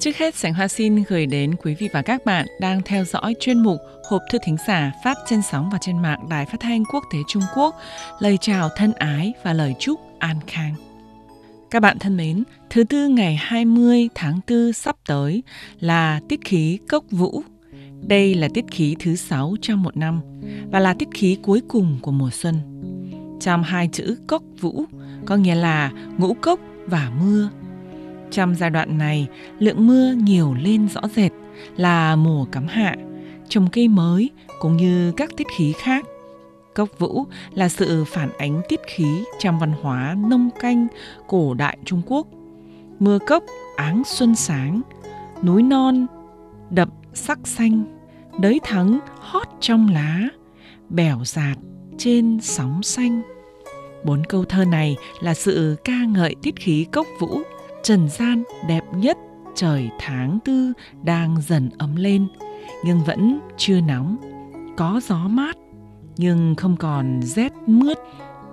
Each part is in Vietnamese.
Trước hết, Sảnh Hoa xin gửi đến quý vị và các bạn đang theo dõi chuyên mục Hộp thư thính giả phát trên sóng và trên mạng Đài Phát thanh Quốc tế Trung Quốc. Lời chào thân ái và lời chúc an khang. Các bạn thân mến, thứ tư ngày 20 tháng 4 sắp tới là tiết khí cốc vũ. Đây là tiết khí thứ sáu trong một năm và là tiết khí cuối cùng của mùa xuân. Trong hai chữ cốc vũ có nghĩa là ngũ cốc và mưa. Trong giai đoạn này, lượng mưa nhiều lên rõ rệt là mùa cắm hạ, trồng cây mới cũng như các tiết khí khác. Cốc vũ là sự phản ánh tiết khí trong văn hóa nông canh cổ đại Trung Quốc. Mưa cốc áng xuân sáng, núi non đậm sắc xanh, đới thắng hót trong lá, bẻo dạt trên sóng xanh. Bốn câu thơ này là sự ca ngợi tiết khí cốc vũ, trần gian đẹp nhất trời tháng tư đang dần ấm lên, nhưng vẫn chưa nóng. Có gió mát, nhưng không còn rét mướt.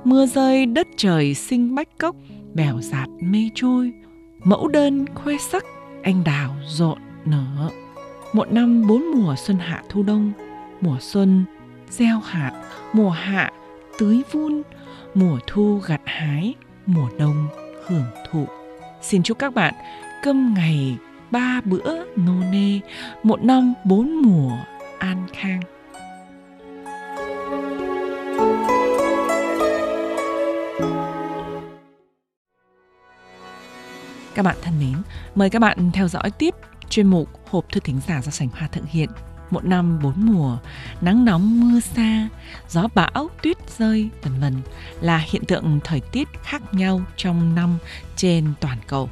Mưa rơi đất trời xinh bách cốc, bèo dạt mây trôi. Mẫu đơn khoe sắc, anh đào rộn nở. Một năm bốn mùa xuân hạ thu đông, mùa xuân gieo hạt, mùa hạ tưới vun, mùa thu gặt hái, mùa đông hưởng thụ. Xin chúc các bạn cơm ngày ba bữa nô nê, một năm bốn mùa an khang. Các bạn thân mến, mời các bạn theo dõi tiếp chuyên mục Hộp thư thính giả do sảnh Hoa thượng hiện một năm bốn mùa, nắng nóng mưa xa, gió bão, tuyết rơi, vân vân là hiện tượng thời tiết khác nhau trong năm trên toàn cầu.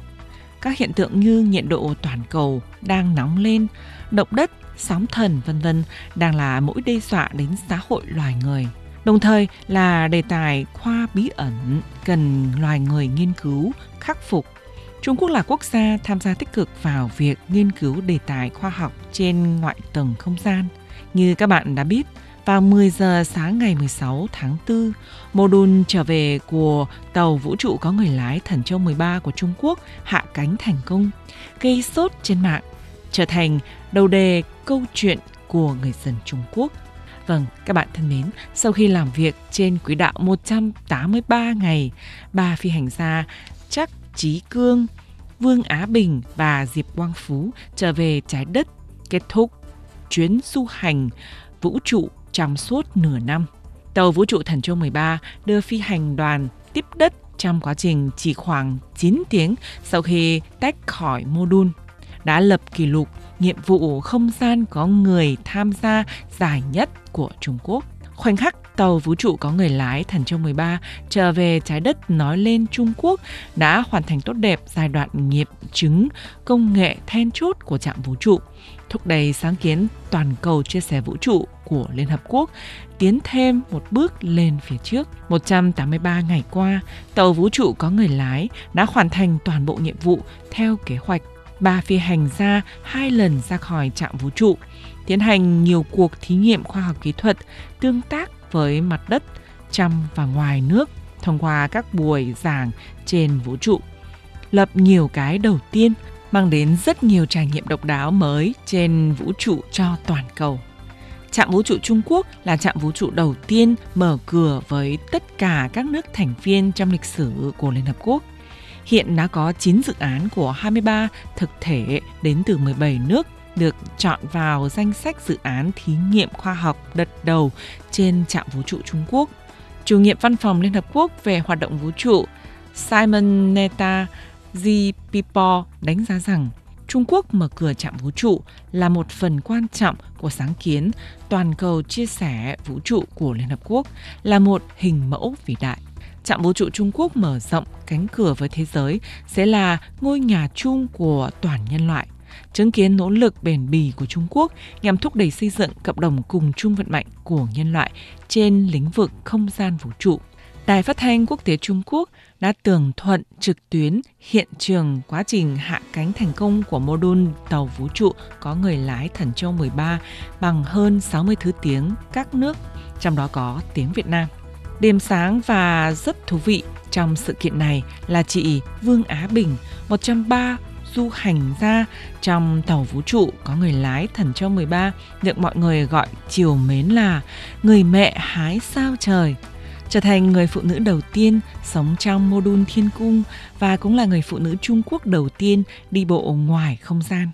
Các hiện tượng như nhiệt độ toàn cầu đang nóng lên, động đất, sóng thần vân vân đang là mối đe dọa đến xã hội loài người. Đồng thời là đề tài khoa bí ẩn cần loài người nghiên cứu, khắc phục Trung Quốc là quốc gia tham gia tích cực vào việc nghiên cứu đề tài khoa học trên ngoại tầng không gian. Như các bạn đã biết, vào 10 giờ sáng ngày 16 tháng 4, mô đun trở về của tàu vũ trụ có người lái Thần Châu 13 của Trung Quốc hạ cánh thành công, gây sốt trên mạng, trở thành đầu đề câu chuyện của người dân Trung Quốc. Vâng, các bạn thân mến, sau khi làm việc trên quỹ đạo 183 ngày, ba phi hành gia chắc Trí Cương, Vương Á Bình và Diệp Quang Phú trở về trái đất kết thúc chuyến du hành vũ trụ trong suốt nửa năm. Tàu vũ trụ Thần Châu 13 đưa phi hành đoàn tiếp đất trong quá trình chỉ khoảng 9 tiếng sau khi tách khỏi mô đun, đã lập kỷ lục nhiệm vụ không gian có người tham gia dài nhất của Trung Quốc. Khoảnh khắc tàu vũ trụ có người lái Thần Châu 13 trở về trái đất nói lên Trung Quốc đã hoàn thành tốt đẹp giai đoạn nghiệm chứng công nghệ then chốt của trạm vũ trụ, thúc đẩy sáng kiến toàn cầu chia sẻ vũ trụ của Liên Hợp Quốc tiến thêm một bước lên phía trước. 183 ngày qua, tàu vũ trụ có người lái đã hoàn thành toàn bộ nhiệm vụ theo kế hoạch. Ba phi hành gia hai lần ra khỏi trạm vũ trụ, tiến hành nhiều cuộc thí nghiệm khoa học kỹ thuật, tương tác với mặt đất trong và ngoài nước thông qua các buổi giảng trên vũ trụ. Lập nhiều cái đầu tiên mang đến rất nhiều trải nghiệm độc đáo mới trên vũ trụ cho toàn cầu. Trạm vũ trụ Trung Quốc là trạm vũ trụ đầu tiên mở cửa với tất cả các nước thành viên trong lịch sử của Liên Hợp Quốc. Hiện đã có 9 dự án của 23 thực thể đến từ 17 nước được chọn vào danh sách dự án thí nghiệm khoa học đợt đầu trên trạm vũ trụ Trung Quốc. Chủ nhiệm văn phòng Liên Hợp Quốc về hoạt động vũ trụ, Simon Neta G. Pipo đánh giá rằng Trung Quốc mở cửa trạm vũ trụ là một phần quan trọng của sáng kiến toàn cầu chia sẻ vũ trụ của Liên Hợp Quốc, là một hình mẫu vĩ đại. Trạm vũ trụ Trung Quốc mở rộng cánh cửa với thế giới sẽ là ngôi nhà chung của toàn nhân loại chứng kiến nỗ lực bền bỉ của Trung Quốc nhằm thúc đẩy xây dựng cộng đồng cùng chung vận mệnh của nhân loại trên lĩnh vực không gian vũ trụ. Đài Phát thanh Quốc tế Trung Quốc đã tường thuận trực tuyến hiện trường quá trình hạ cánh thành công của mô đun tàu vũ trụ có người lái Thần Châu 13 bằng hơn 60 thứ tiếng các nước, trong đó có tiếng Việt Nam. Điểm sáng và rất thú vị trong sự kiện này là chị Vương Á Bình, một trong ba du hành gia trong tàu vũ trụ có người lái Thần Châu 13 được mọi người gọi chiều mến là người mẹ hái sao trời trở thành người phụ nữ đầu tiên sống trong mô đun thiên cung và cũng là người phụ nữ Trung Quốc đầu tiên đi bộ ngoài không gian.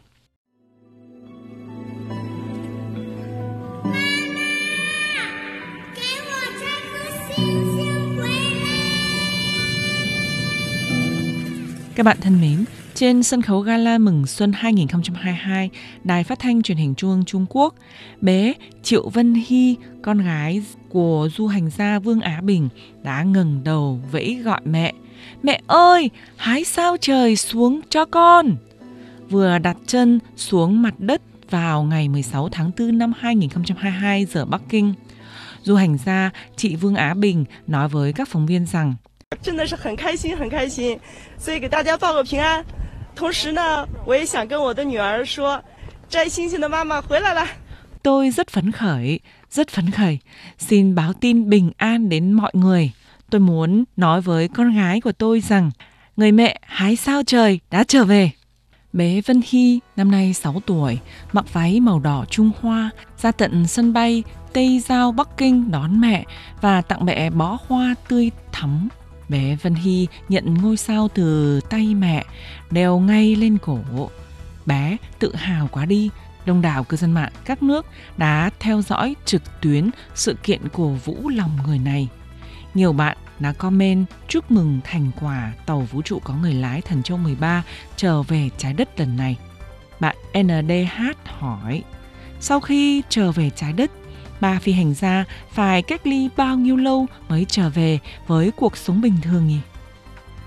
Các bạn thân mến, trên sân khấu gala mừng xuân 2022, Đài Phát thanh Truyền hình Trung ương Trung Quốc, bé Triệu Vân Hy, con gái của du hành gia Vương Á Bình, đã ngừng đầu vẫy gọi mẹ. Mẹ ơi, hái sao trời xuống cho con! Vừa đặt chân xuống mặt đất vào ngày 16 tháng 4 năm 2022 giờ Bắc Kinh. Du hành gia chị Vương Á Bình nói với các phóng viên rằng 真的是很开心，很开心，所以给大家报个平安。 同时呢，我也想跟我的女儿说，摘星星的妈妈回来了。Tôi rất phấn khởi, rất phấn khởi. Xin báo tin bình an đến mọi người. Tôi muốn nói với con gái của tôi rằng người mẹ hái sao trời đã trở về. Bé Vân Hy năm nay 6 tuổi, mặc váy màu đỏ Trung Hoa, ra tận sân bay Tây Giao Bắc Kinh đón mẹ và tặng mẹ bó hoa tươi thắm Bé Vân Hy nhận ngôi sao từ tay mẹ, đeo ngay lên cổ. Bé tự hào quá đi, đông đảo cư dân mạng các nước đã theo dõi trực tuyến sự kiện cổ vũ lòng người này. Nhiều bạn đã comment chúc mừng thành quả tàu vũ trụ có người lái Thần Châu 13 trở về trái đất lần này. Bạn NDH hỏi, sau khi trở về trái đất, ba phi hành gia phải cách ly bao nhiêu lâu mới trở về với cuộc sống bình thường nhỉ?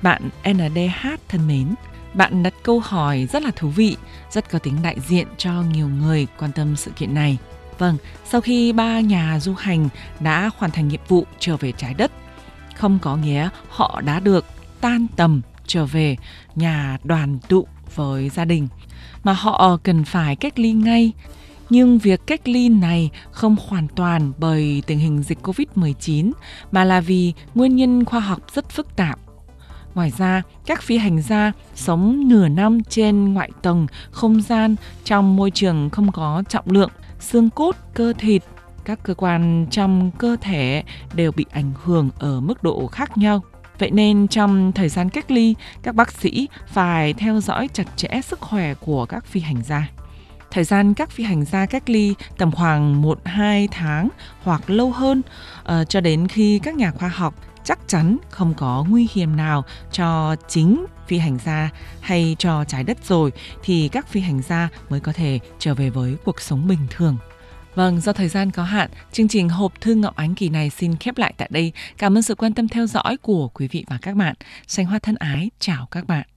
Bạn NDH thân mến, bạn đặt câu hỏi rất là thú vị, rất có tính đại diện cho nhiều người quan tâm sự kiện này. Vâng, sau khi ba nhà du hành đã hoàn thành nhiệm vụ trở về trái đất, không có nghĩa họ đã được tan tầm trở về nhà đoàn tụ với gia đình mà họ cần phải cách ly ngay nhưng việc cách ly này không hoàn toàn bởi tình hình dịch Covid-19 mà là vì nguyên nhân khoa học rất phức tạp. Ngoài ra, các phi hành gia sống nửa năm trên ngoại tầng không gian trong môi trường không có trọng lượng, xương cốt, cơ thịt, các cơ quan trong cơ thể đều bị ảnh hưởng ở mức độ khác nhau. Vậy nên trong thời gian cách ly, các bác sĩ phải theo dõi chặt chẽ sức khỏe của các phi hành gia. Thời gian các phi hành gia cách ly tầm khoảng 1-2 tháng hoặc lâu hơn uh, cho đến khi các nhà khoa học chắc chắn không có nguy hiểm nào cho chính phi hành gia hay cho trái đất rồi thì các phi hành gia mới có thể trở về với cuộc sống bình thường. Vâng, do thời gian có hạn, chương trình Hộp Thư Ngọc Ánh kỳ này xin khép lại tại đây. Cảm ơn sự quan tâm theo dõi của quý vị và các bạn. Xanh Hoa thân ái, chào các bạn.